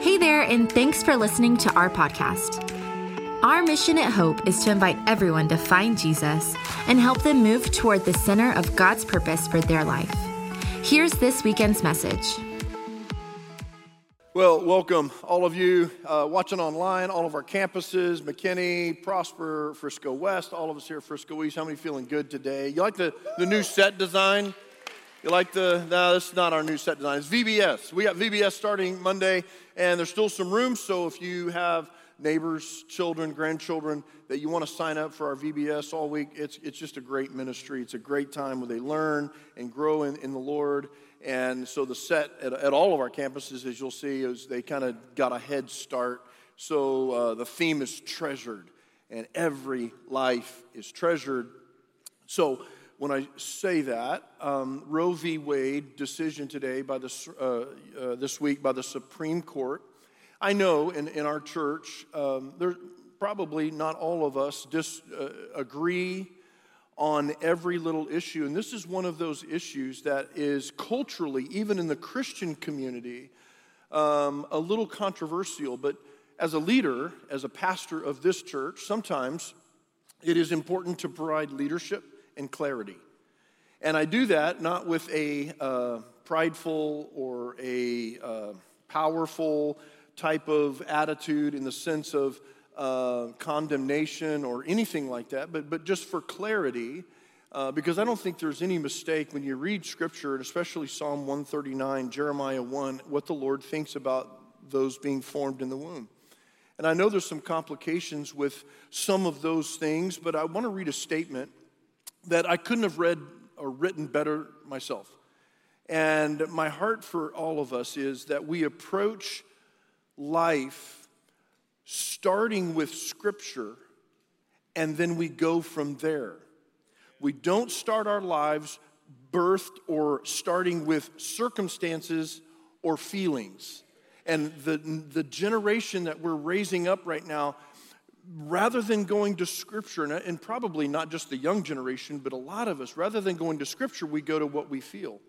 Hey there, and thanks for listening to our podcast. Our mission at Hope is to invite everyone to find Jesus and help them move toward the center of God's purpose for their life. Here's this weekend's message. Well, welcome all of you uh, watching online, all of our campuses, McKinney, Prosper, Frisco West, all of us here at Frisco East. How many feeling good today? You like the, the new set design? You like the, no, this is not our new set design. It's VBS. We got VBS starting Monday, and there's still some room. So if you have neighbors, children, grandchildren that you want to sign up for our VBS all week, it's, it's just a great ministry. It's a great time where they learn and grow in, in the Lord. And so the set at, at all of our campuses, as you'll see, is they kind of got a head start. So uh, the theme is treasured, and every life is treasured. So when I say that, um, Roe v. Wade decision today by the, uh, uh, this week by the Supreme Court. I know in, in our church, um, there probably not all of us dis, uh, on every little issue. And this is one of those issues that is culturally, even in the Christian community, um, a little controversial. But as a leader, as a pastor of this church, sometimes it is important to provide leadership and clarity. And I do that not with a uh, prideful or a uh, powerful type of attitude in the sense of uh, condemnation or anything like that, but, but just for clarity, uh, because I don't think there's any mistake when you read Scripture, and especially Psalm 139, Jeremiah 1, what the Lord thinks about those being formed in the womb. And I know there's some complications with some of those things, but I want to read a statement that I couldn't have read or written better myself. And my heart for all of us is that we approach life starting with Scripture and then we go from there. We don't start our lives birthed or starting with circumstances or feelings. And the, the generation that we're raising up right now rather than going to Scripture, and probably not just the young generation, but a lot of us, rather than going to Scripture, we go to what we feel,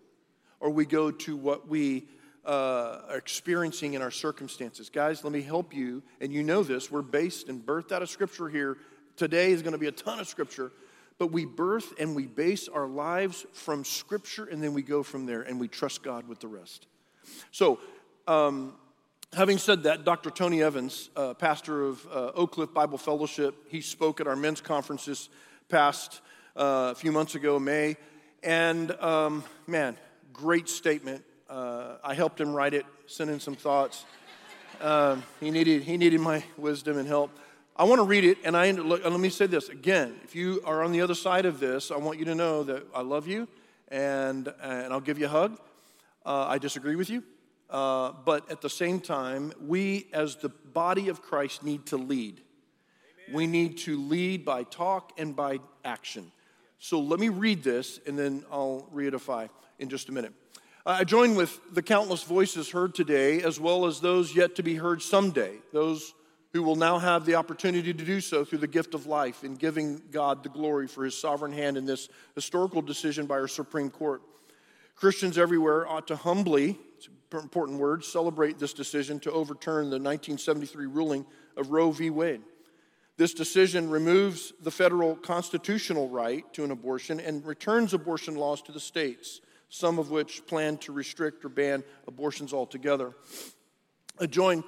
or we go to what we uh, are experiencing in our circumstances. Guys, let me help you, and you know this. We're based and birthed out of Scripture here. Today is going to be a ton of Scripture, but we birth and we base our lives from Scripture, and then we go from there, and we trust God with the rest. So, um, Having said that, Dr. Tony Evans, uh, pastor of uh, Oak Cliff Bible Fellowship, he spoke at our men's conferences past uh, a few months ago, May, and um, man, great statement. Uh, I helped him write it, sent in some thoughts. Um, he needed he needed my wisdom and help. I want to read it, and I look, and let me say this again. If you are on the other side of this, I want you to know that I love you, and and I'll give you a hug. Uh, I disagree with you. Uh, but at the same time, we as the body of Christ need to lead. Amen. We need to lead by talk and by action. So let me read this and then I'll reedify in just a minute. I join with the countless voices heard today, as well as those yet to be heard someday, those who will now have the opportunity to do so through the gift of life in giving God the glory for his sovereign hand in this historical decision by our Supreme Court. Christians everywhere ought to humbly important word, celebrate this decision to overturn the 1973 ruling of Roe v. Wade. This decision removes the federal constitutional right to an abortion and returns abortion laws to the states, some of which plan to restrict or ban abortions altogether. Join,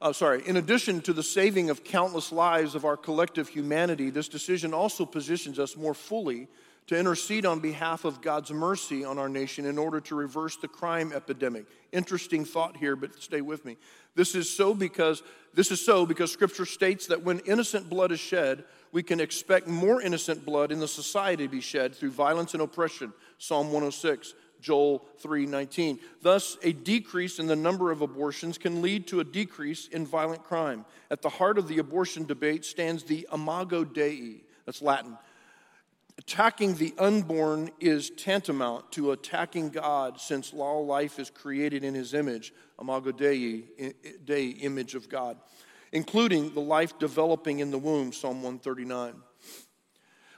uh, sorry, in addition to the saving of countless lives of our collective humanity, this decision also positions us more fully to intercede on behalf of God's mercy on our nation in order to reverse the crime epidemic. Interesting thought here, but stay with me. This is so because this is so because scripture states that when innocent blood is shed, we can expect more innocent blood in the society to be shed through violence and oppression. Psalm 106. Joel 3:19. Thus, a decrease in the number of abortions can lead to a decrease in violent crime. At the heart of the abortion debate stands the imago Dei. That's Latin Attacking the unborn is tantamount to attacking God since all life is created in his image, imago Dei, Dei, image of God, including the life developing in the womb, Psalm 139.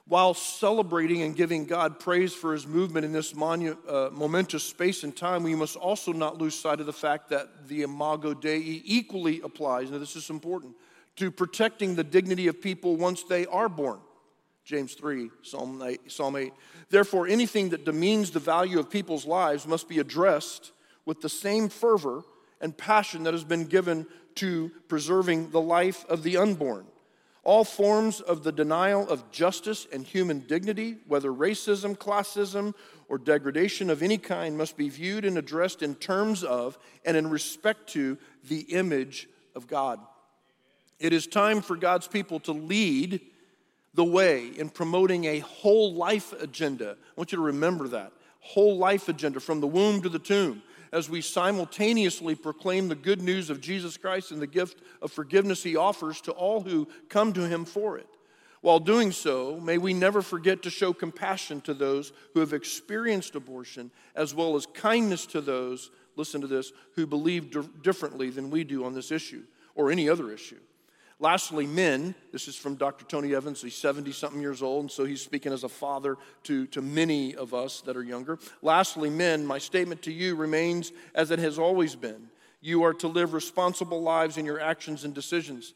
While celebrating and giving God praise for his movement in this monu- uh, momentous space and time, we must also not lose sight of the fact that the Imago Dei equally applies, and this is important, to protecting the dignity of people once they are born. James 3, Psalm 8, Psalm 8. Therefore, anything that demeans the value of people's lives must be addressed with the same fervor and passion that has been given to preserving the life of the unborn. All forms of the denial of justice and human dignity, whether racism, classism, or degradation of any kind, must be viewed and addressed in terms of and in respect to the image of God. It is time for God's people to lead the way in promoting a whole life agenda. I want you to remember that whole life agenda from the womb to the tomb as we simultaneously proclaim the good news of Jesus Christ and the gift of forgiveness he offers to all who come to him for it. While doing so, may we never forget to show compassion to those who have experienced abortion, as well as kindness to those, listen to this, who believe differently than we do on this issue or any other issue. Lastly, men, this is from Dr. Tony Evans. He's 70 something years old, and so he's speaking as a father to, to many of us that are younger. Lastly, men, my statement to you remains as it has always been. You are to live responsible lives in your actions and decisions.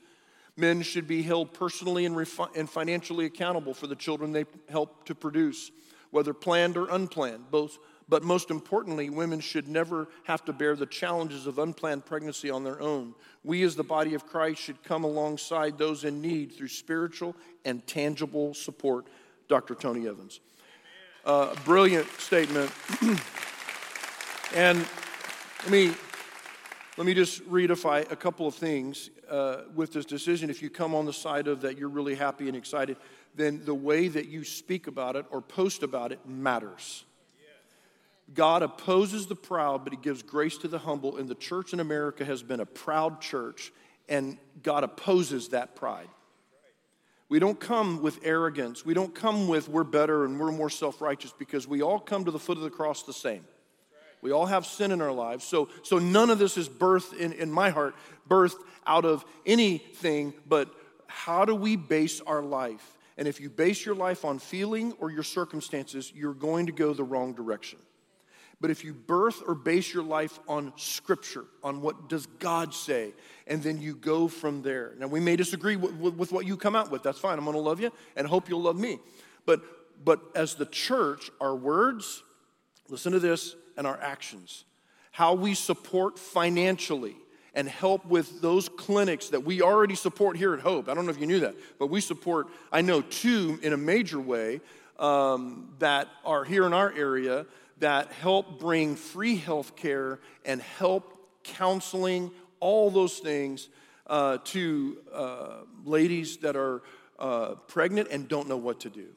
Men should be held personally and, refi- and financially accountable for the children they help to produce, whether planned or unplanned. Both but most importantly, women should never have to bear the challenges of unplanned pregnancy on their own. We, as the body of Christ, should come alongside those in need through spiritual and tangible support. Dr. Tony Evans. Uh, brilliant statement. and let me, let me just reedify a couple of things uh, with this decision. If you come on the side of that you're really happy and excited, then the way that you speak about it or post about it matters. God opposes the proud, but he gives grace to the humble. And the church in America has been a proud church, and God opposes that pride. We don't come with arrogance. We don't come with we're better and we're more self righteous because we all come to the foot of the cross the same. We all have sin in our lives. So, so none of this is birthed in, in my heart, birthed out of anything but how do we base our life? And if you base your life on feeling or your circumstances, you're going to go the wrong direction. But if you birth or base your life on scripture, on what does God say, and then you go from there. Now, we may disagree with, with, with what you come out with. That's fine. I'm going to love you and hope you'll love me. But, but as the church, our words, listen to this, and our actions, how we support financially and help with those clinics that we already support here at Hope. I don't know if you knew that, but we support, I know, two in a major way um, that are here in our area that help bring free health care and help counseling, all those things uh, to uh, ladies that are uh, pregnant and don't know what to do.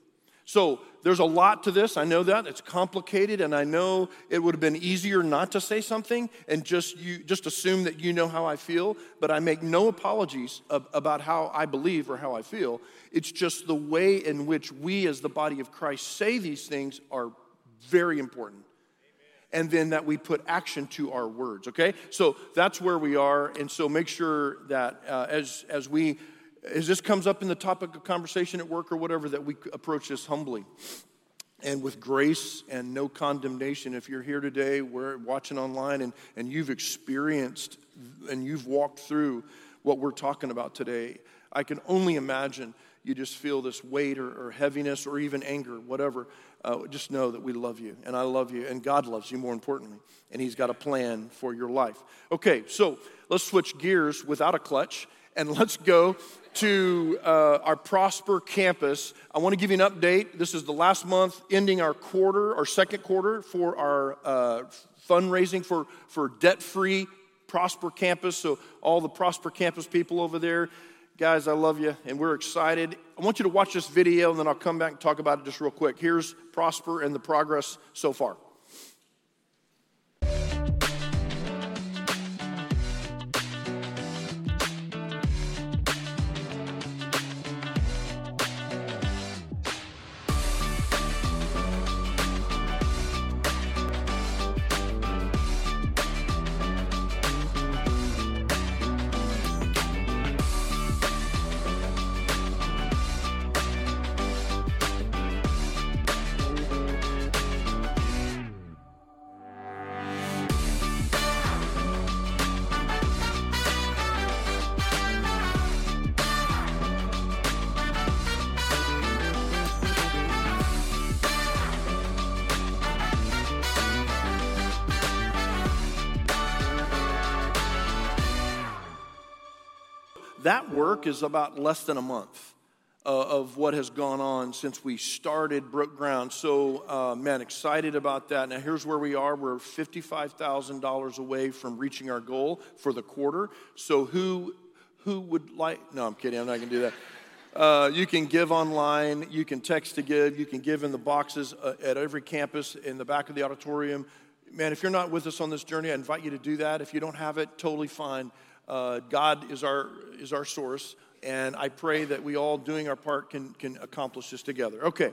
So there's a lot to this. I know that it's complicated, and I know it would have been easier not to say something and just you just assume that you know how I feel. But I make no apologies of, about how I believe or how I feel. It's just the way in which we, as the body of Christ, say these things are very important. And then that we put action to our words, okay? So that's where we are. And so make sure that uh, as, as we, as this comes up in the topic of conversation at work or whatever, that we approach this humbly and with grace and no condemnation. If you're here today, we're watching online and, and you've experienced and you've walked through what we're talking about today, I can only imagine you just feel this weight or, or heaviness or even anger, whatever, uh, just know that we love you and I love you and God loves you more importantly. And He's got a plan for your life. Okay, so let's switch gears without a clutch and let's go to uh, our Prosper campus. I want to give you an update. This is the last month ending our quarter, our second quarter for our uh, fundraising for, for debt free Prosper campus. So, all the Prosper campus people over there, Guys, I love you and we're excited. I want you to watch this video and then I'll come back and talk about it just real quick. Here's Prosper and the progress so far. That work is about less than a month uh, of what has gone on since we started Brook Ground. So, uh, man, excited about that. Now, here's where we are. We're $55,000 away from reaching our goal for the quarter. So, who who would like? No, I'm kidding. I'm not going to do that. Uh, you can give online. You can text to give. You can give in the boxes uh, at every campus in the back of the auditorium. Man, if you're not with us on this journey, I invite you to do that. If you don't have it, totally fine. Uh, God is our is our source and I pray that we all doing our part can, can accomplish this together. Okay,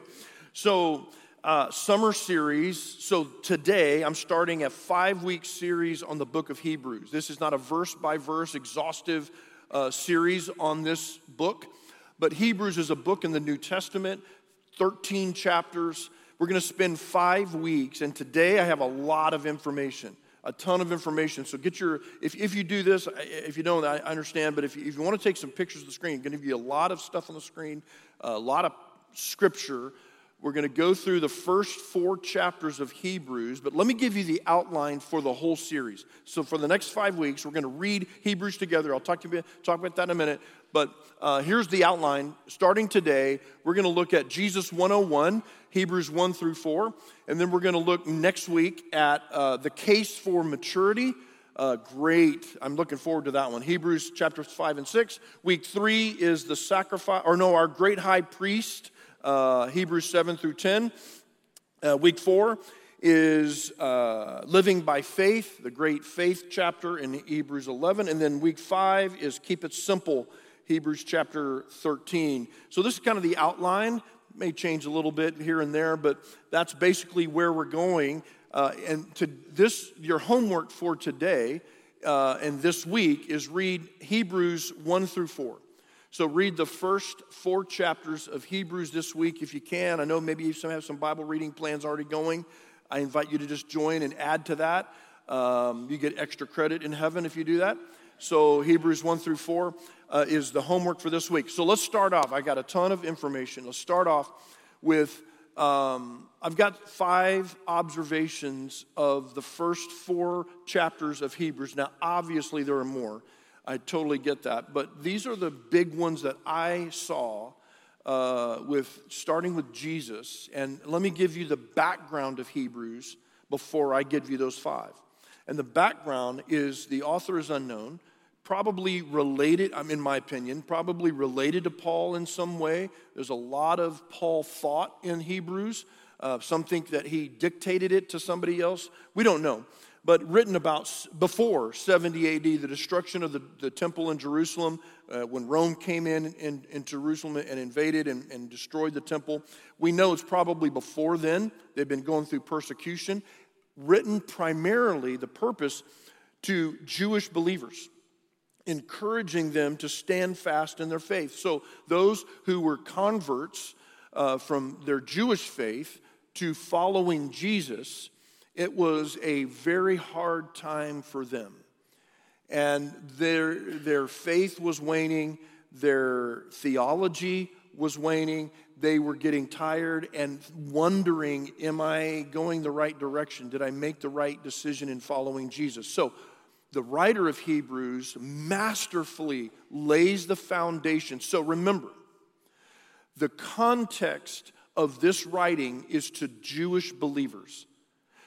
so uh, summer series. So today I'm starting a five week series on the book of Hebrews. This is not a verse by verse exhaustive uh, series on this book, but Hebrews is a book in the New Testament, 13 chapters. We're going to spend five weeks, and today I have a lot of information a ton of information. So get your, if, if you do this, if you don't, I understand, but if you, if you want to take some pictures of the screen, I'm going to give you a lot of stuff on the screen, a lot of scripture. We're going to go through the first four chapters of Hebrews, but let me give you the outline for the whole series. So, for the next five weeks, we're going to read Hebrews together. I'll talk, to you, talk about that in a minute. But uh, here's the outline. Starting today, we're going to look at Jesus 101, Hebrews 1 through 4. And then we're going to look next week at uh, the case for maturity. Uh, great. I'm looking forward to that one. Hebrews chapters 5 and 6. Week 3 is the sacrifice, or no, our great high priest uh, Hebrews 7 through 10. Uh, week four is uh, living by faith, the great faith chapter in Hebrews 11. And then week five is keep it simple, Hebrews chapter 13. So this is kind of the outline. May change a little bit here and there, but that's basically where we're going. Uh, and to this, your homework for today uh, and this week is read Hebrews 1 through 4. So read the first four chapters of Hebrews this week if you can. I know maybe you have some Bible reading plans already going. I invite you to just join and add to that. Um, you get extra credit in heaven if you do that. So Hebrews 1 through 4 uh, is the homework for this week. So let's start off. I got a ton of information. Let's start off with um, I've got five observations of the first four chapters of Hebrews. Now, obviously, there are more. I totally get that. But these are the big ones that I saw uh, with starting with Jesus. And let me give you the background of Hebrews before I give you those five. And the background is the author is unknown, probably related, I'm in my opinion, probably related to Paul in some way. There's a lot of Paul thought in Hebrews. Uh, some think that he dictated it to somebody else. We don't know but written about before 70 AD, the destruction of the, the temple in Jerusalem, uh, when Rome came in, in, in Jerusalem and invaded and, and destroyed the temple. We know it's probably before then. They've been going through persecution, written primarily the purpose to Jewish believers encouraging them to stand fast in their faith. So, those who were converts uh, from their Jewish faith to following Jesus it was a very hard time for them. And their, their faith was waning, their theology was waning. They were getting tired and wondering, Am I going the right direction? Did I make the right decision in following Jesus? So, the writer of Hebrews masterfully lays the foundation. So, remember, the context of this writing is to Jewish believers.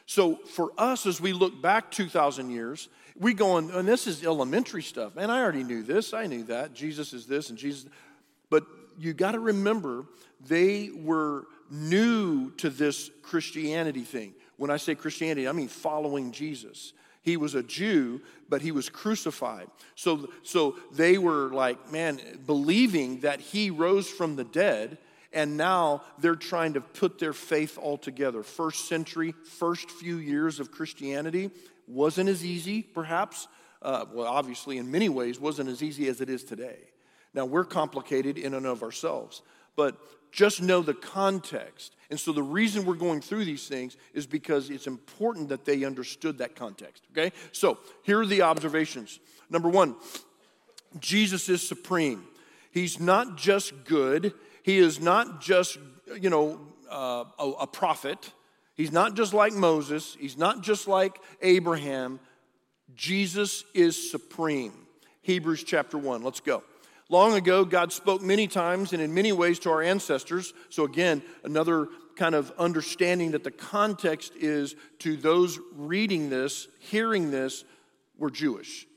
So for us, as we look back 2,000 years, we going, and this is elementary stuff. And I already knew this, I knew that. Jesus is this and Jesus. But you got to remember, they were new to this Christianity thing. When I say Christianity, I mean following Jesus. He was a Jew, but he was crucified. So, so they were like, man, believing that he rose from the dead and now they're trying to put their faith all together. First century, first few years of Christianity wasn't as easy, perhaps. Uh, well, obviously, in many ways, wasn't as easy as it is today. Now, we're complicated in and of ourselves, but just know the context. And so, the reason we're going through these things is because it's important that they understood that context, okay? So, here are the observations. Number one, Jesus is supreme. He's not just good, he is not just, you know, uh, a, a prophet. He's not just like Moses. He's not just like Abraham. Jesus is supreme. Hebrews chapter 1. Let's go. Long ago, God spoke many times and in many ways to our ancestors. So, again, another kind of understanding that the context is to those reading this, hearing this, were Jewish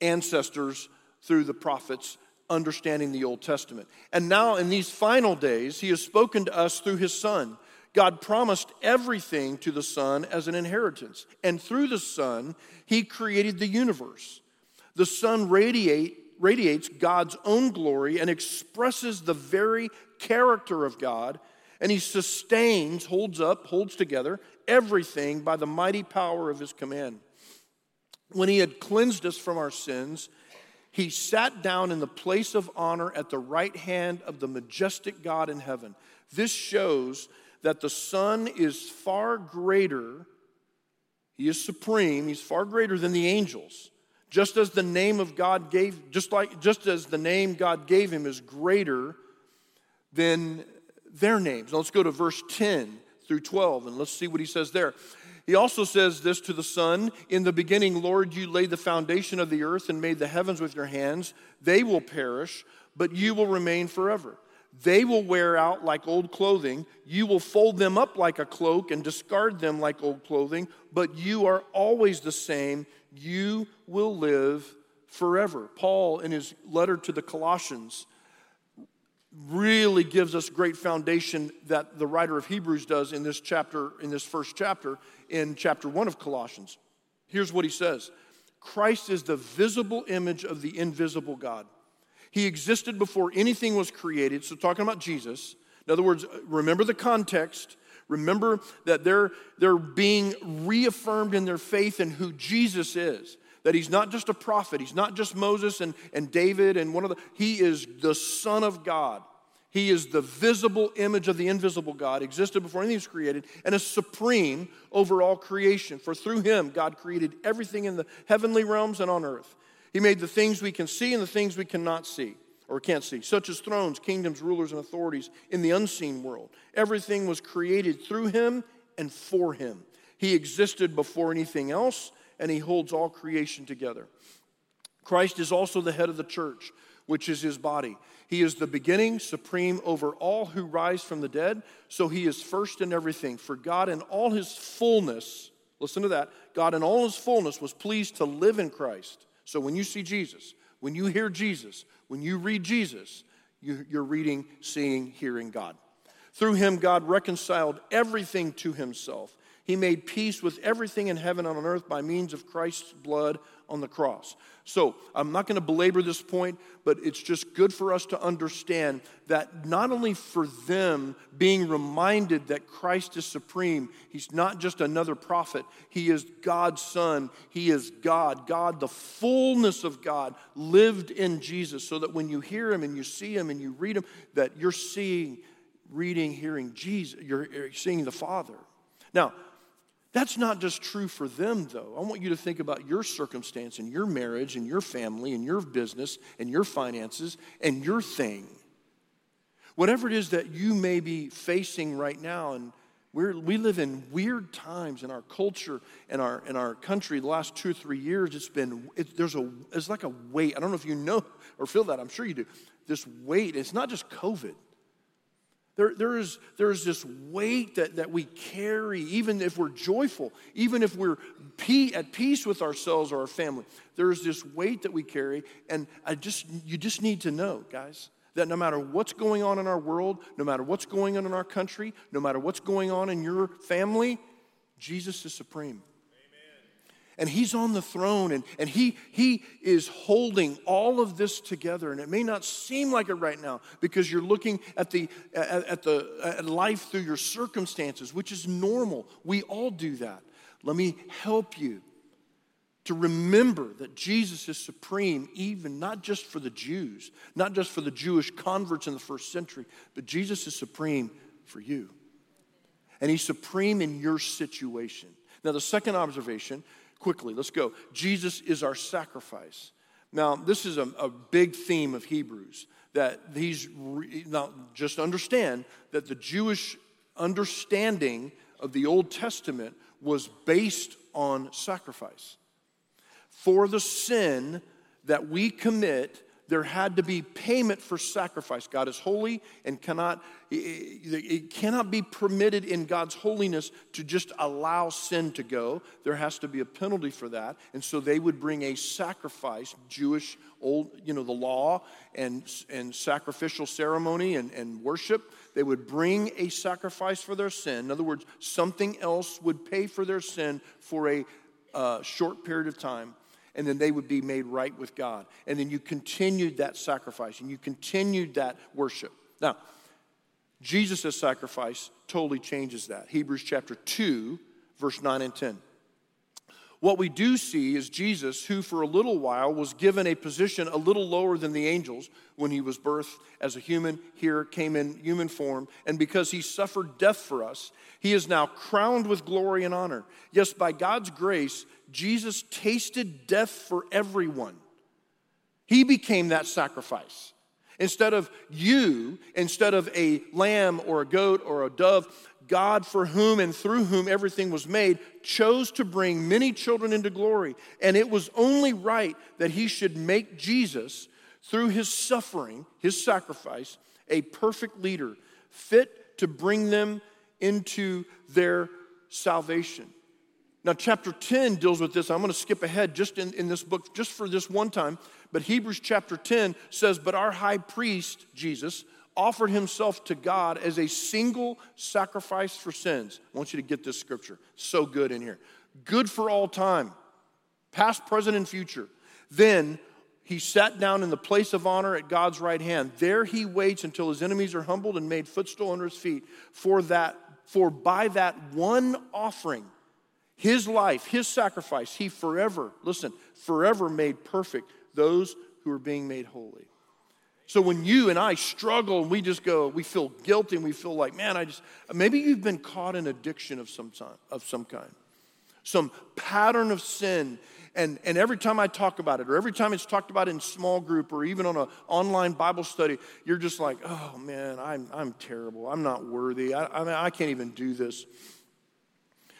ancestors through the prophets, understanding the Old Testament. And now, in these final days, He has spoken to us through His Son. God promised everything to the Son as an inheritance. And through the Son, He created the universe. The Son radiate, radiates God's own glory and expresses the very character of God. And He sustains, holds up, holds together everything by the mighty power of His command. When He had cleansed us from our sins, He sat down in the place of honor at the right hand of the majestic God in heaven. This shows that the Son is far greater, He is supreme, He's far greater than the angels. Just as the name of God gave, just like just as the name God gave him is greater than their names. Now let's go to verse 10 through 12 and let's see what he says there. He also says this to the Son In the beginning, Lord, you laid the foundation of the earth and made the heavens with your hands. They will perish, but you will remain forever. They will wear out like old clothing. You will fold them up like a cloak and discard them like old clothing, but you are always the same. You will live forever. Paul, in his letter to the Colossians, really gives us great foundation that the writer of Hebrews does in this chapter, in this first chapter, in chapter one of Colossians. Here's what he says Christ is the visible image of the invisible God. He existed before anything was created. So, talking about Jesus, in other words, remember the context. Remember that they're, they're being reaffirmed in their faith in who Jesus is. That he's not just a prophet, he's not just Moses and, and David and one of the, he is the Son of God. He is the visible image of the invisible God, existed before anything was created, and is supreme over all creation. For through him, God created everything in the heavenly realms and on earth. He made the things we can see and the things we cannot see or can't see, such as thrones, kingdoms, rulers, and authorities in the unseen world. Everything was created through him and for him. He existed before anything else, and he holds all creation together. Christ is also the head of the church, which is his body. He is the beginning, supreme over all who rise from the dead, so he is first in everything. For God in all his fullness, listen to that, God in all his fullness was pleased to live in Christ so when you see Jesus, when you hear Jesus, when you read Jesus, you, are reading, seeing, hearing God. Through him, God reconciled everything to himself. He made peace with everything in heaven and on earth by means of Christ's blood on the cross. So, I'm not going to belabor this point, but it's just good for us to understand that not only for them being reminded that Christ is supreme, He's not just another prophet, He is God's Son, He is God. God, the fullness of God, lived in Jesus, so that when you hear Him and you see Him and you read Him, that you're seeing, reading, hearing Jesus, you're seeing the Father. Now, that's not just true for them, though. I want you to think about your circumstance and your marriage and your family and your business and your finances and your thing. Whatever it is that you may be facing right now, and we live in weird times in our culture and our, in our country. The last two or three years, it's been, it, there's a, it's like a weight. I don't know if you know or feel that. I'm sure you do. This weight, it's not just COVID. There, there, is, there is this weight that, that we carry, even if we're joyful, even if we're at peace with ourselves or our family. There is this weight that we carry, and I just, you just need to know, guys, that no matter what's going on in our world, no matter what's going on in our country, no matter what's going on in your family, Jesus is supreme and he's on the throne and, and he, he is holding all of this together and it may not seem like it right now because you're looking at the at, at the at life through your circumstances which is normal we all do that let me help you to remember that Jesus is supreme, even not just for the Jews, not just for the Jewish converts in the first century, but Jesus is supreme for you. And he's supreme in your situation. Now, the second observation quickly. Let's go. Jesus is our sacrifice. Now, this is a, a big theme of Hebrews that these, now just understand that the Jewish understanding of the Old Testament was based on sacrifice. For the sin that we commit, there had to be payment for sacrifice. God is holy and cannot, it cannot be permitted in God's holiness to just allow sin to go. There has to be a penalty for that. And so they would bring a sacrifice, Jewish old, you know, the law and, and sacrificial ceremony and, and worship. They would bring a sacrifice for their sin. In other words, something else would pay for their sin for a uh, short period of time and then they would be made right with God. And then you continued that sacrifice and you continued that worship. Now, Jesus' sacrifice totally changes that. Hebrews chapter 2, verse 9 and 10. What we do see is Jesus, who for a little while was given a position a little lower than the angels when he was birthed as a human, here came in human form, and because he suffered death for us, he is now crowned with glory and honor. Yes, by God's grace, Jesus tasted death for everyone. He became that sacrifice. Instead of you, instead of a lamb or a goat or a dove, God, for whom and through whom everything was made, chose to bring many children into glory. And it was only right that he should make Jesus, through his suffering, his sacrifice, a perfect leader, fit to bring them into their salvation. Now, chapter 10 deals with this. I'm going to skip ahead just in, in this book, just for this one time. But Hebrews chapter 10 says, But our high priest, Jesus, offered himself to God as a single sacrifice for sins. I want you to get this scripture. So good in here. Good for all time, past, present, and future. Then he sat down in the place of honor at God's right hand. There he waits until his enemies are humbled and made footstool under his feet. For that, for by that one offering, his life, his sacrifice, he forever, listen, forever made perfect those who are being made holy. So when you and I struggle and we just go, we feel guilty and we feel like, man, I just, maybe you've been caught in addiction of some, time, of some kind, some pattern of sin. And, and every time I talk about it, or every time it's talked about in small group, or even on an online Bible study, you're just like, oh man, I'm, I'm terrible. I'm not worthy. I, I, I can't even do this.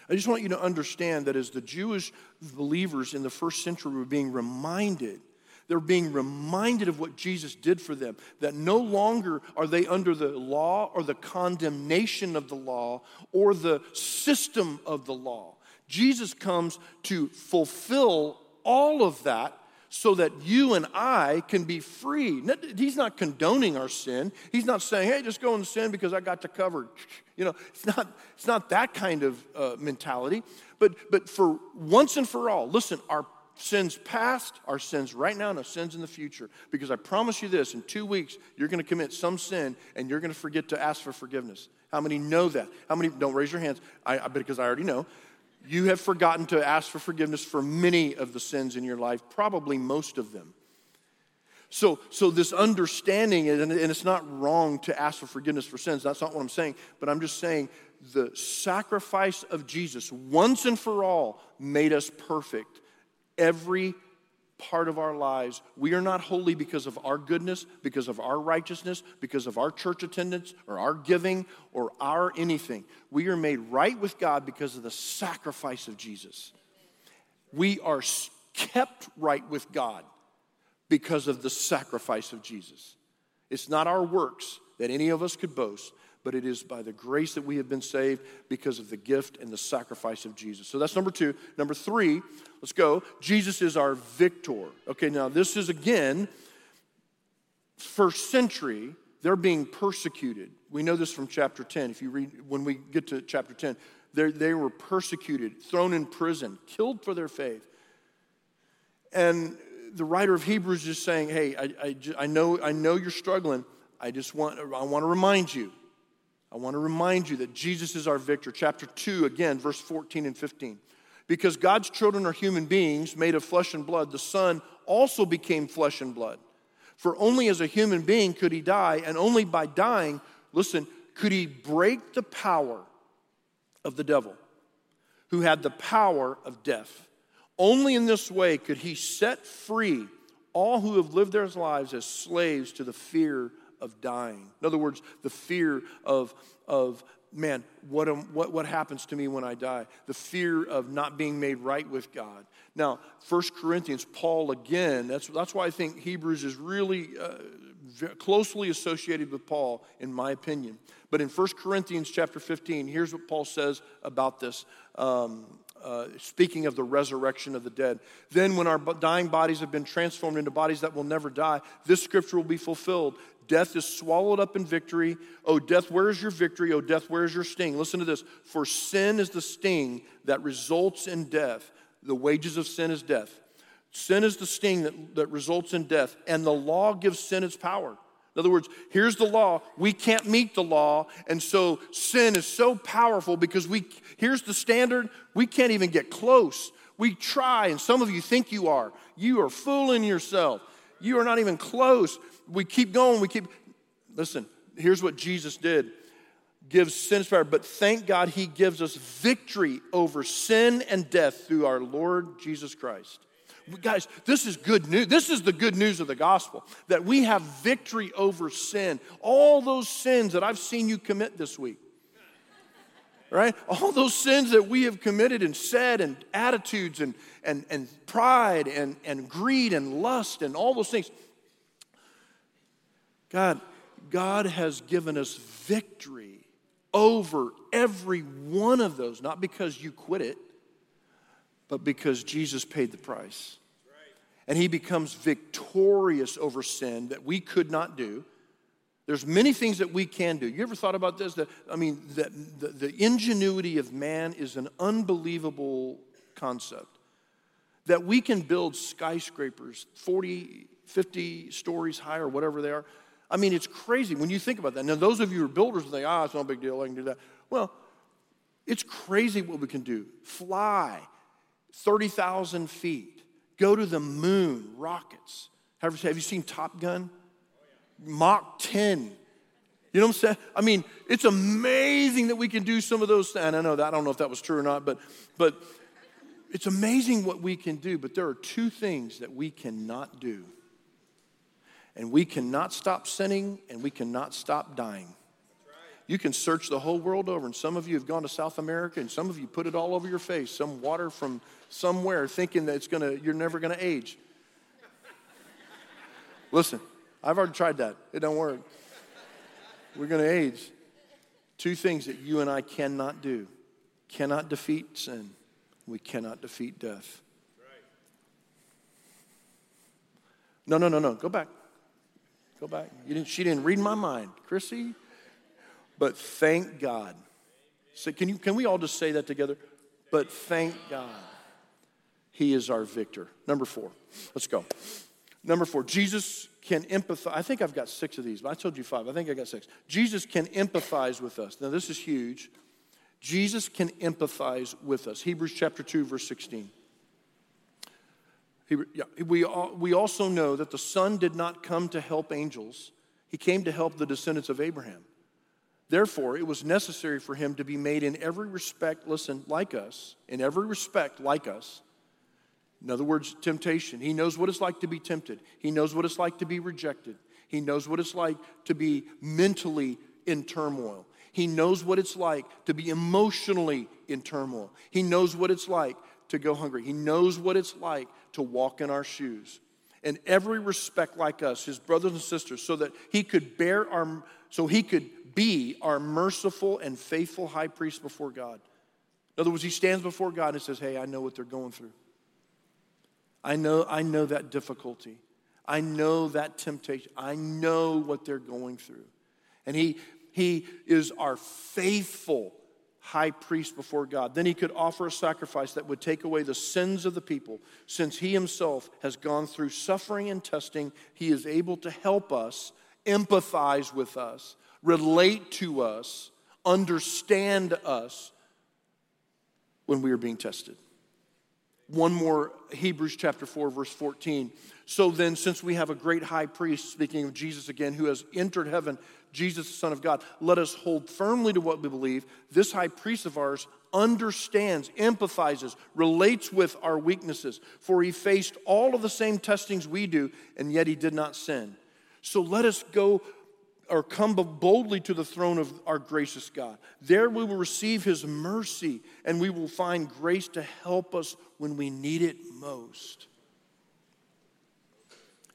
I just want you to understand that as the Jewish believers in the first century were being reminded, they're being reminded of what Jesus did for them, that no longer are they under the law or the condemnation of the law or the system of the law. Jesus comes to fulfill all of that so that you and I can be free. He's not condoning our sin. He's not saying, hey, just go and sin because I got you covered. You know, it's not, it's not that kind of uh, mentality. But, but for once and for all, listen, our sins past, our sins right now, and our sins in the future. Because I promise you this in two weeks, you're going to commit some sin and you're going to forget to ask for forgiveness. How many know that? How many don't raise your hands? I, because I already know. You have forgotten to ask for forgiveness for many of the sins in your life, probably most of them. So, so this understanding, and it's not wrong to ask for forgiveness for sins, that's not what I'm saying, but I'm just saying the sacrifice of Jesus once and for all made us perfect. Every part of our lives. We are not holy because of our goodness, because of our righteousness, because of our church attendance, or our giving, or our anything. We are made right with God because of the sacrifice of Jesus. We are kept right with God because of the sacrifice of Jesus. It's not our works that any of us could boast, but it is by the grace that we have been saved because of the gift and the sacrifice of Jesus. So that's number two. Number three, let's go. Jesus is our victor. Okay, now this is again, first century, they're being persecuted. We know this from chapter 10. If you read, when we get to chapter 10, they were persecuted, thrown in prison, killed for their faith. And the writer of Hebrews is saying, hey, I, I, I, know, I know you're struggling. I just want, I want to remind you I want to remind you that Jesus is our victor. Chapter 2, again, verse 14 and 15. Because God's children are human beings made of flesh and blood, the Son also became flesh and blood. For only as a human being could he die, and only by dying, listen, could he break the power of the devil, who had the power of death. Only in this way could he set free all who have lived their lives as slaves to the fear of dying. In other words, the fear of, of man, what, am, what, what happens to me when I die? The fear of not being made right with God. Now, First Corinthians, Paul again, that's, that's why I think Hebrews is really uh, closely associated with Paul, in my opinion. But in 1 Corinthians chapter 15, here's what Paul says about this. Um, uh, speaking of the resurrection of the dead. Then, when our dying bodies have been transformed into bodies that will never die, this scripture will be fulfilled. Death is swallowed up in victory. Oh, death, where is your victory? Oh, death, where is your sting? Listen to this. For sin is the sting that results in death. The wages of sin is death. Sin is the sting that, that results in death, and the law gives sin its power. In other words, here's the law. We can't meet the law, and so sin is so powerful because we here's the standard. We can't even get close. We try, and some of you think you are. You are fooling yourself. You are not even close. We keep going. We keep. Listen. Here's what Jesus did. Gives sin power, but thank God He gives us victory over sin and death through our Lord Jesus Christ. Guys, this is good news. This is the good news of the gospel that we have victory over sin. All those sins that I've seen you commit this week, right? All those sins that we have committed and said, and attitudes, and, and, and pride, and, and greed, and lust, and all those things. God, God has given us victory over every one of those, not because you quit it, but because Jesus paid the price and he becomes victorious over sin that we could not do. There's many things that we can do. You ever thought about this? That I mean, that the, the ingenuity of man is an unbelievable concept. That we can build skyscrapers 40, 50 stories high or whatever they are. I mean, it's crazy when you think about that. Now, those of you who are builders think, ah, it's no big deal, I can do that. Well, it's crazy what we can do. Fly 30,000 feet go to the moon, rockets. Have, have you seen Top Gun? Mach 10. You know what I'm saying? I mean, it's amazing that we can do some of those things. And I know that I don't know if that was true or not, but but it's amazing what we can do. But there are two things that we cannot do. And we cannot stop sinning and we cannot stop dying. You can search the whole world over, and some of you have gone to South America, and some of you put it all over your face, some water from somewhere, thinking that it's gonna, you're never gonna age. Listen, I've already tried that. It don't work. We're gonna age. Two things that you and I cannot do cannot defeat sin, we cannot defeat death. No, no, no, no. Go back. Go back. You didn't, she didn't read my mind. Chrissy, but thank God. So can, you, can we all just say that together? But thank God he is our victor. Number four. Let's go. Number four, Jesus can empathize. I think I've got six of these, but I told you five. I think I got six. Jesus can empathize with us. Now, this is huge. Jesus can empathize with us. Hebrews chapter 2, verse 16. We, we also know that the Son did not come to help angels, He came to help the descendants of Abraham. Therefore, it was necessary for him to be made in every respect, listen, like us, in every respect, like us. In other words, temptation. He knows what it's like to be tempted, he knows what it's like to be rejected, he knows what it's like to be mentally in turmoil. He knows what it's like to be emotionally in turmoil. He knows what it's like to go hungry. He knows what it's like to walk in our shoes. In every respect, like us, his brothers and sisters, so that he could bear our, so he could be our merciful and faithful high priest before God. In other words, he stands before God and says, Hey, I know what they're going through. I know, I know that difficulty. I know that temptation. I know what they're going through. And he, he is our faithful high priest before God. Then he could offer a sacrifice that would take away the sins of the people. Since he himself has gone through suffering and testing, he is able to help us, empathize with us, relate to us, understand us when we are being tested. One more, Hebrews chapter 4, verse 14. So then, since we have a great high priest, speaking of Jesus again, who has entered heaven, Jesus, the Son of God, let us hold firmly to what we believe. This high priest of ours understands, empathizes, relates with our weaknesses, for he faced all of the same testings we do, and yet he did not sin. So let us go or come boldly to the throne of our gracious God. There we will receive his mercy and we will find grace to help us when we need it most.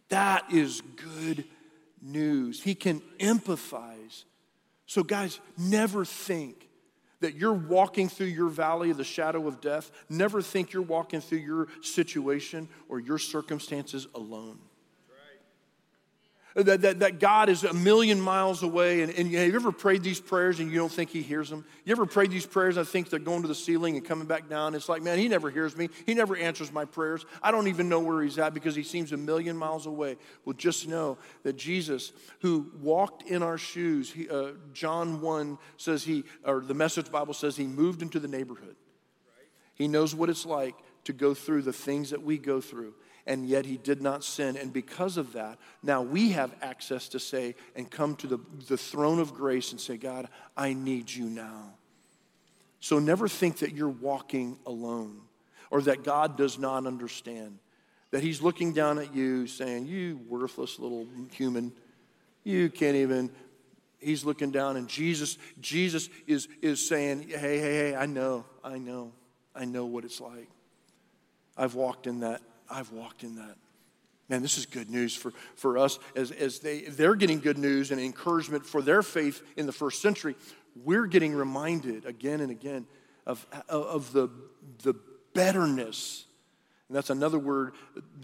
That is good news. He can empathize. So, guys, never think that you're walking through your valley of the shadow of death. Never think you're walking through your situation or your circumstances alone. That, that, that God is a million miles away. And, and have you ever prayed these prayers and you don't think He hears them? You ever prayed these prayers I think they're going to the ceiling and coming back down? It's like, man, He never hears me. He never answers my prayers. I don't even know where He's at because He seems a million miles away. Well, just know that Jesus, who walked in our shoes, he, uh, John 1 says He, or the message Bible says He moved into the neighborhood. He knows what it's like to go through the things that we go through and yet he did not sin. And because of that, now we have access to say and come to the, the throne of grace and say, God, I need you now. So never think that you're walking alone or that God does not understand, that he's looking down at you saying, You worthless little human, you can't even. He's looking down, and Jesus, Jesus is, is saying, Hey, hey, hey, I know, I know, I know what it's like. I've walked in that I've walked in that. Man, this is good news for, for us as, as they, they're getting good news and encouragement for their faith in the first century. We're getting reminded again and again of, of the, the betterness. And that's another word,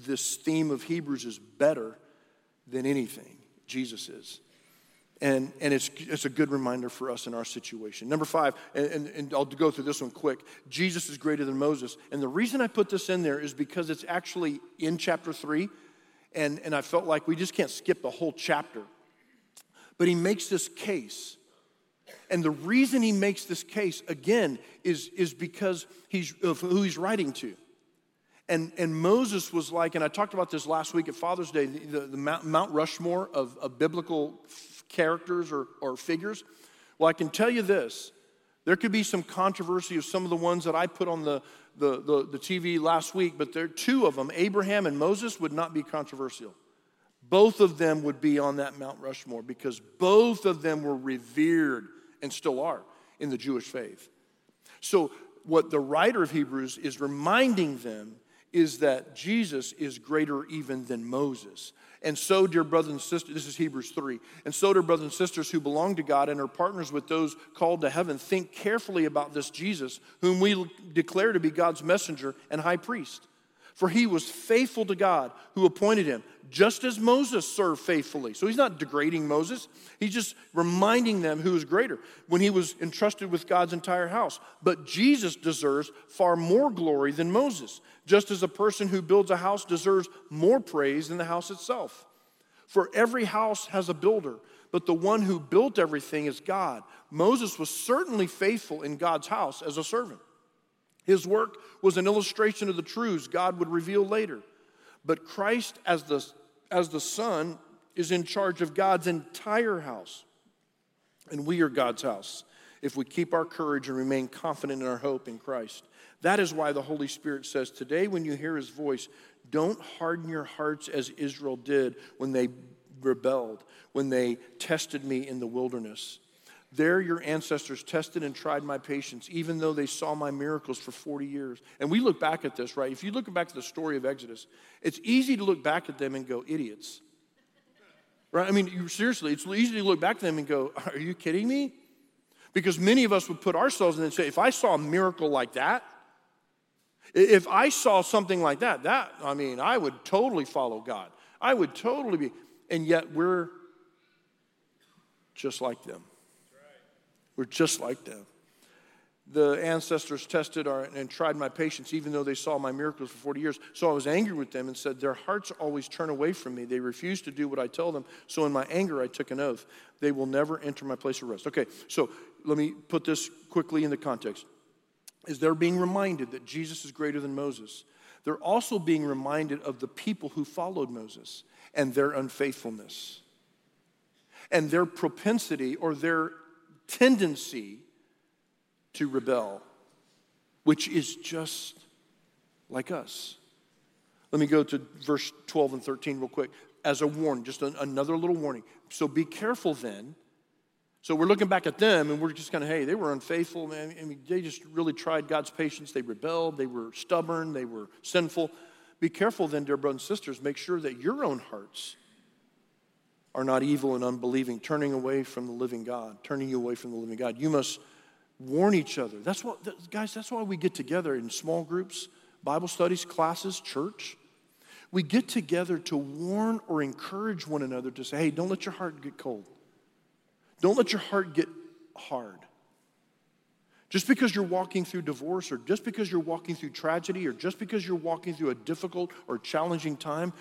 this theme of Hebrews is better than anything Jesus is. And, and it's, it's a good reminder for us in our situation. Number five, and, and, and, I'll go through this one quick Jesus is greater than Moses. And the reason I put this in there is because it's actually in chapter three. And, and I felt like we just can't skip the whole chapter. But he makes this case. And the reason he makes this case, again, is, is because he's, of who he's writing to. And, and Moses was like, and I talked about this last week at Father's Day, the, the Mount Rushmore of, of biblical characters or, or figures? Well, I can tell you this. There could be some controversy of some of the ones that I put on the, the, the, the TV last week, but there are two of them, Abraham and Moses, would not be controversial. Both of them would be on that Mount Rushmore because both of them were revered and still are in the Jewish faith. So, what the writer of Hebrews is reminding them is that Jesus is greater even than Moses. And so, dear brothers and sisters, this is Hebrews 3. And so, dear brothers and sisters who belong to God and are partners with those called to heaven, think carefully about this Jesus, whom we declare to be God's messenger and high priest. For he was faithful to God who appointed him, just as Moses served faithfully. So he's not degrading Moses, he's just reminding them who is greater when he was entrusted with God's entire house. But Jesus deserves far more glory than Moses, just as a person who builds a house deserves more praise than the house itself. For every house has a builder, but the one who built everything is God. Moses was certainly faithful in God's house as a servant. His work was an illustration of the truths God would reveal later. But Christ, as the, as the Son, is in charge of God's entire house. And we are God's house if we keep our courage and remain confident in our hope in Christ. That is why the Holy Spirit says, Today, when you hear his voice, don't harden your hearts as Israel did when they rebelled, when they tested me in the wilderness. There, your ancestors tested and tried my patience, even though they saw my miracles for 40 years. And we look back at this, right? If you look back at the story of Exodus, it's easy to look back at them and go, idiots. Right? I mean, seriously, it's easy to look back at them and go, are you kidding me? Because many of us would put ourselves in and say, if I saw a miracle like that, if I saw something like that, that, I mean, I would totally follow God. I would totally be, and yet we're just like them. We're just like them. The ancestors tested our, and tried my patience, even though they saw my miracles for 40 years. So I was angry with them and said, Their hearts always turn away from me. They refuse to do what I tell them. So in my anger, I took an oath. They will never enter my place of rest. Okay, so let me put this quickly in the context. Is they're being reminded that Jesus is greater than Moses. They're also being reminded of the people who followed Moses and their unfaithfulness and their propensity or their tendency to rebel, which is just like us. Let me go to verse 12 and 13 real quick. as a warning, just a, another little warning. So be careful then. So we're looking back at them and we're just kind of, hey, they were unfaithful, man. I mean, they just really tried God's patience. They rebelled, they were stubborn, they were sinful. Be careful then, dear brothers and sisters. Make sure that your own hearts are not evil and unbelieving, turning away from the living God, turning you away from the living God. You must warn each other. That's what, guys, that's why we get together in small groups, Bible studies, classes, church. We get together to warn or encourage one another to say, hey, don't let your heart get cold. Don't let your heart get hard. Just because you're walking through divorce, or just because you're walking through tragedy, or just because you're walking through a difficult or challenging time,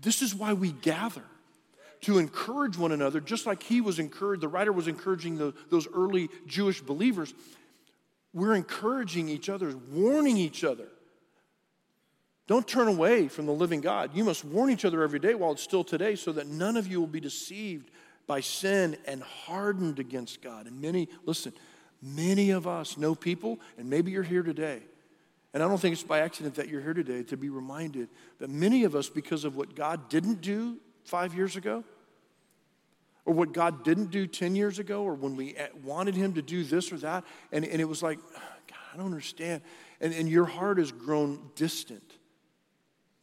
this is why we gather to encourage one another, just like he was encouraged, the writer was encouraging the, those early Jewish believers. We're encouraging each other, warning each other. Don't turn away from the living God. You must warn each other every day while it's still today so that none of you will be deceived by sin and hardened against God. And many, listen, many of us know people, and maybe you're here today. And I don't think it's by accident that you're here today to be reminded that many of us, because of what God didn't do five years ago, or what God didn't do 10 years ago, or when we wanted Him to do this or that, and, and it was like, God, I don't understand. And, and your heart has grown distant.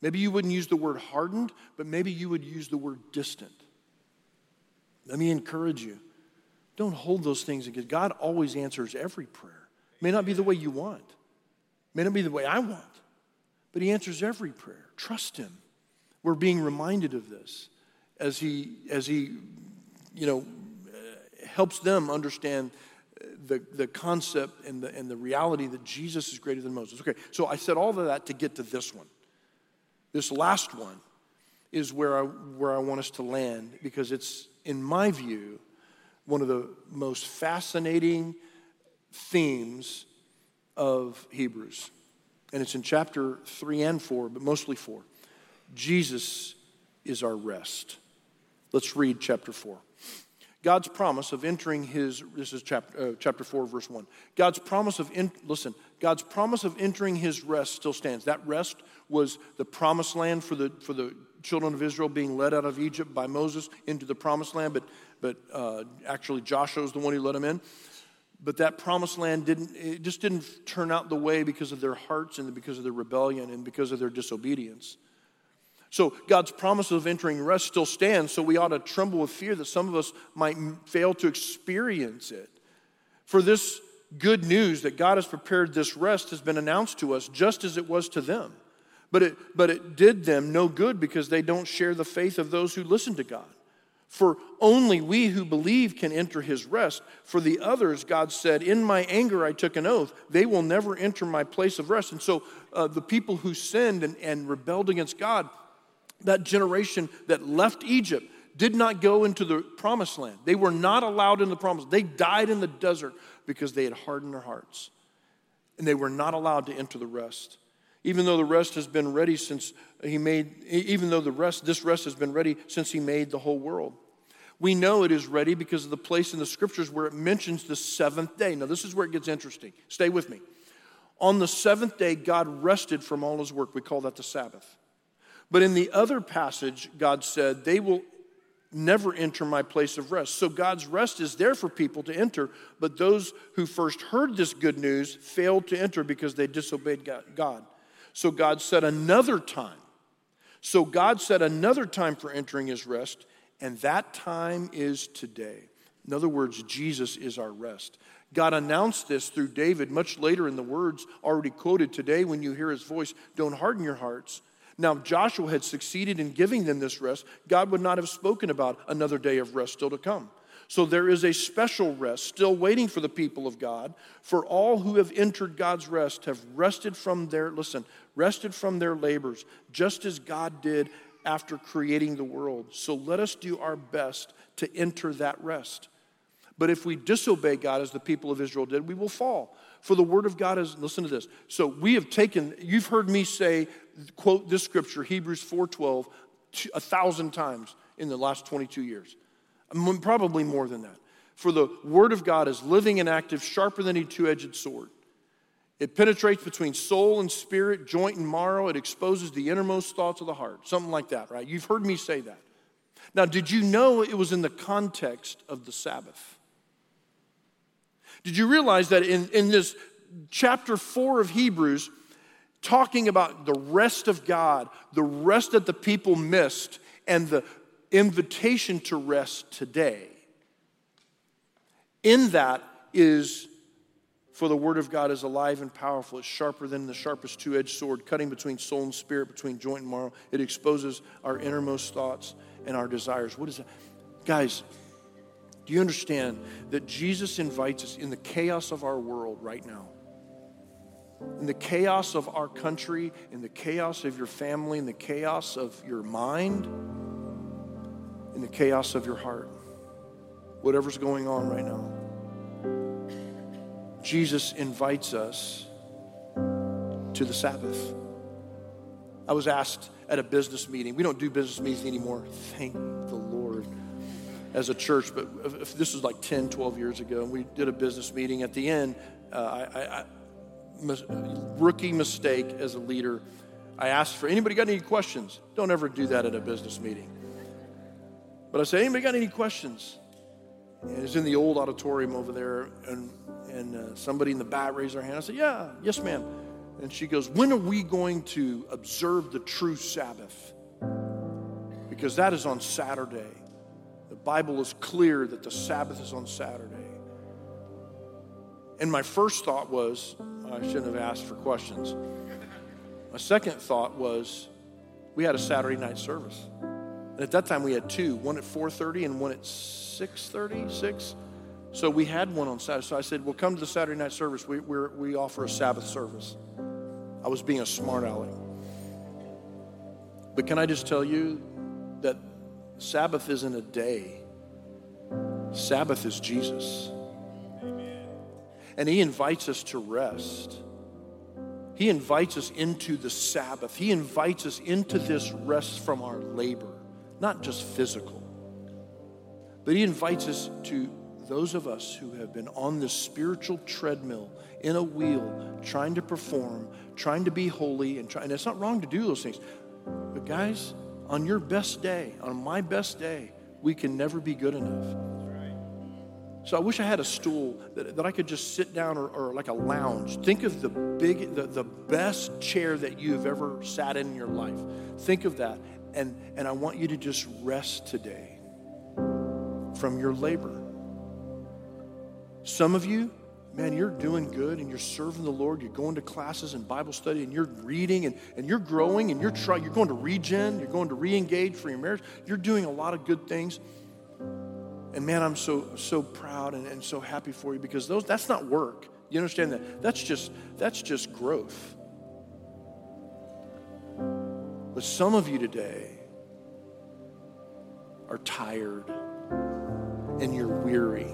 Maybe you wouldn't use the word hardened, but maybe you would use the word distant. Let me encourage you. Don't hold those things against God always answers every prayer. May not be the way you want. May not be the way I want. But he answers every prayer. Trust him. We're being reminded of this as he as he you know helps them understand the, the concept and the, and the reality that Jesus is greater than Moses. Okay, so I said all of that to get to this one. This last one is where I, where I want us to land because it's, in my view, one of the most fascinating themes of Hebrews. And it's in chapter 3 and 4, but mostly 4. Jesus is our rest. Let's read chapter 4. God's promise of entering his, this is chapter, uh, chapter 4, verse 1. God's promise of, in, listen, God's promise of entering his rest still stands. That rest was the promised land for the, for the children of Israel being led out of Egypt by Moses into the promised land, but, but uh, actually Joshua is the one who led them in. But that promised land didn't, it just didn't turn out the way because of their hearts and because of their rebellion and because of their disobedience. So God's promise of entering rest still stands, so we ought to tremble with fear that some of us might fail to experience it. For this good news that God has prepared this rest has been announced to us just as it was to them. But it, but it did them no good because they don't share the faith of those who listen to God. For only we who believe can enter his rest. For the others, God said, In my anger I took an oath. They will never enter my place of rest. And so uh, the people who sinned and, and rebelled against God, that generation that left Egypt did not go into the promised land. They were not allowed in the promised. They died in the desert because they had hardened their hearts. And they were not allowed to enter the rest. Even though the rest has been ready since he made even though the rest this rest has been ready since he made the whole world. We know it is ready because of the place in the scriptures where it mentions the seventh day. Now, this is where it gets interesting. Stay with me. On the seventh day, God rested from all his work. We call that the Sabbath. But in the other passage, God said, They will never enter my place of rest. So God's rest is there for people to enter, but those who first heard this good news failed to enter because they disobeyed God. So God set another time. So God set another time for entering his rest, and that time is today. In other words, Jesus is our rest. God announced this through David much later in the words already quoted today when you hear his voice, don't harden your hearts now, if Joshua had succeeded in giving them this rest, God would not have spoken about another day of rest still to come. So there is a special rest still waiting for the people of God. For all who have entered God's rest have rested from their, listen, rested from their labors, just as God did after creating the world. So let us do our best to enter that rest. But if we disobey God as the people of Israel did, we will fall. For the word of God is, listen to this. So we have taken, you've heard me say, quote this scripture, Hebrews 4.12, a thousand times in the last 22 years. Probably more than that. For the word of God is living and active, sharper than a two-edged sword. It penetrates between soul and spirit, joint and marrow. It exposes the innermost thoughts of the heart. Something like that, right? You've heard me say that. Now, did you know it was in the context of the Sabbath? Did you realize that in, in this chapter four of Hebrews, talking about the rest of God, the rest that the people missed, and the invitation to rest today. In that is for the word of God is alive and powerful. It's sharper than the sharpest two edged sword, cutting between soul and spirit, between joint and marrow. It exposes our innermost thoughts and our desires. What is that? Guys, do you understand that Jesus invites us in the chaos of our world right now? In the chaos of our country, in the chaos of your family, in the chaos of your mind, in the chaos of your heart, whatever's going on right now. Jesus invites us to the Sabbath. I was asked at a business meeting, we don't do business meetings anymore, thank the Lord, as a church, but this was like 10, 12 years ago, and we did a business meeting. At the end, uh, I, I, mis- rookie mistake as a leader, I asked for anybody got any questions? Don't ever do that at a business meeting. But I said, anybody got any questions? And it's in the old auditorium over there, and and uh, somebody in the back raised their hand. I said, Yeah, yes, ma'am. And she goes, When are we going to observe the true Sabbath? Because that is on Saturday. The Bible is clear that the Sabbath is on Saturday. And my first thought was, I shouldn't have asked for questions. My second thought was, we had a Saturday night service. And at that time we had two, one at 4:30 and one at 6:30, 6. So we had one on Saturday. So I said, well, come to the Saturday night service. We, we offer a Sabbath service. I was being a smart aleck. But can I just tell you that Sabbath isn't a day, Sabbath is Jesus. And He invites us to rest. He invites us into the Sabbath. He invites us into this rest from our labor, not just physical, but He invites us to those of us who have been on this spiritual treadmill in a wheel, trying to perform, trying to be holy, and, try, and it's not wrong to do those things. But, guys, on your best day, on my best day, we can never be good enough. So I wish I had a stool that, that I could just sit down or, or like a lounge. Think of the big, the, the best chair that you have ever sat in in your life. Think of that. And, and I want you to just rest today from your labor. Some of you, man, you're doing good and you're serving the Lord. You're going to classes and Bible study and you're reading and, and you're growing and you're trying, you're going to regen, you're going to re-engage for your marriage. You're doing a lot of good things. And man, I'm so so proud and, and so happy for you because those that's not work. You understand that? That's just that's just growth. But some of you today are tired and you're weary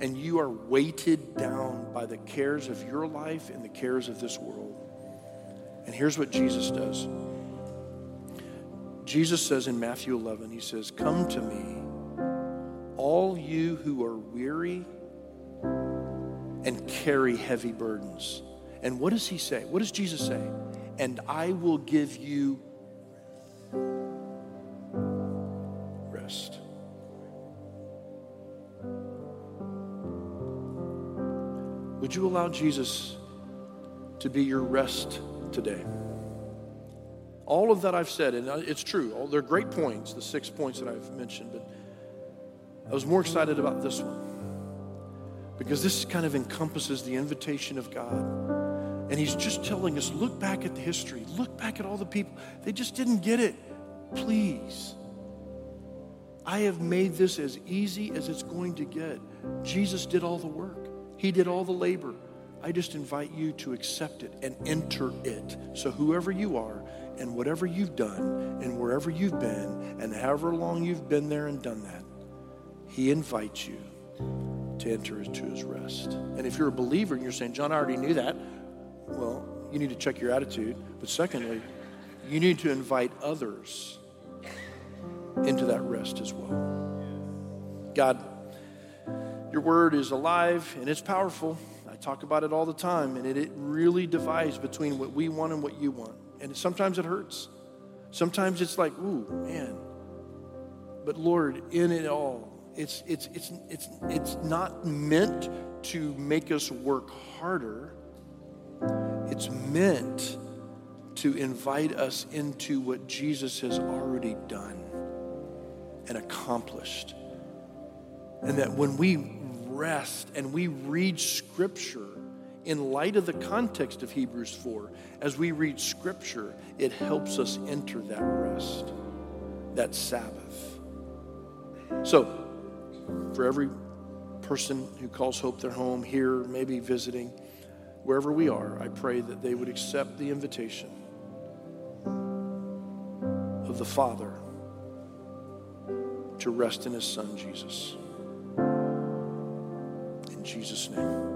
and you are weighted down by the cares of your life and the cares of this world. And here's what Jesus does Jesus says in Matthew 11, He says, Come to me, you who are weary and carry heavy burdens. And what does He say? What does Jesus say? And I will give you rest. Would you allow Jesus to be your rest today? All of that I've said, and it's true, all, they're great points, the six points that I've mentioned, but I was more excited about this one because this kind of encompasses the invitation of God. And He's just telling us look back at the history, look back at all the people. They just didn't get it. Please. I have made this as easy as it's going to get. Jesus did all the work. He did all the labor. I just invite you to accept it and enter it. So, whoever you are, and whatever you've done, and wherever you've been, and however long you've been there and done that, He invites you to enter into His rest. And if you're a believer and you're saying, John, I already knew that, well, you need to check your attitude. But secondly, you need to invite others into that rest as well. God, your word is alive and it's powerful. I talk about it all the time, and it, it really divides between what we want and what you want. And sometimes it hurts. Sometimes it's like, ooh, man, but Lord, in it all, it's, it's, it's, it's, it's not meant to make us work harder. It's meant to invite us into what Jesus has already done and accomplished. And that when we rest and we read Scripture in light of the context of Hebrews 4, as we read Scripture, it helps us enter that rest, that Sabbath. So, for every person who calls hope their home here, maybe visiting, wherever we are, I pray that they would accept the invitation of the Father to rest in His Son, Jesus. In Jesus' name,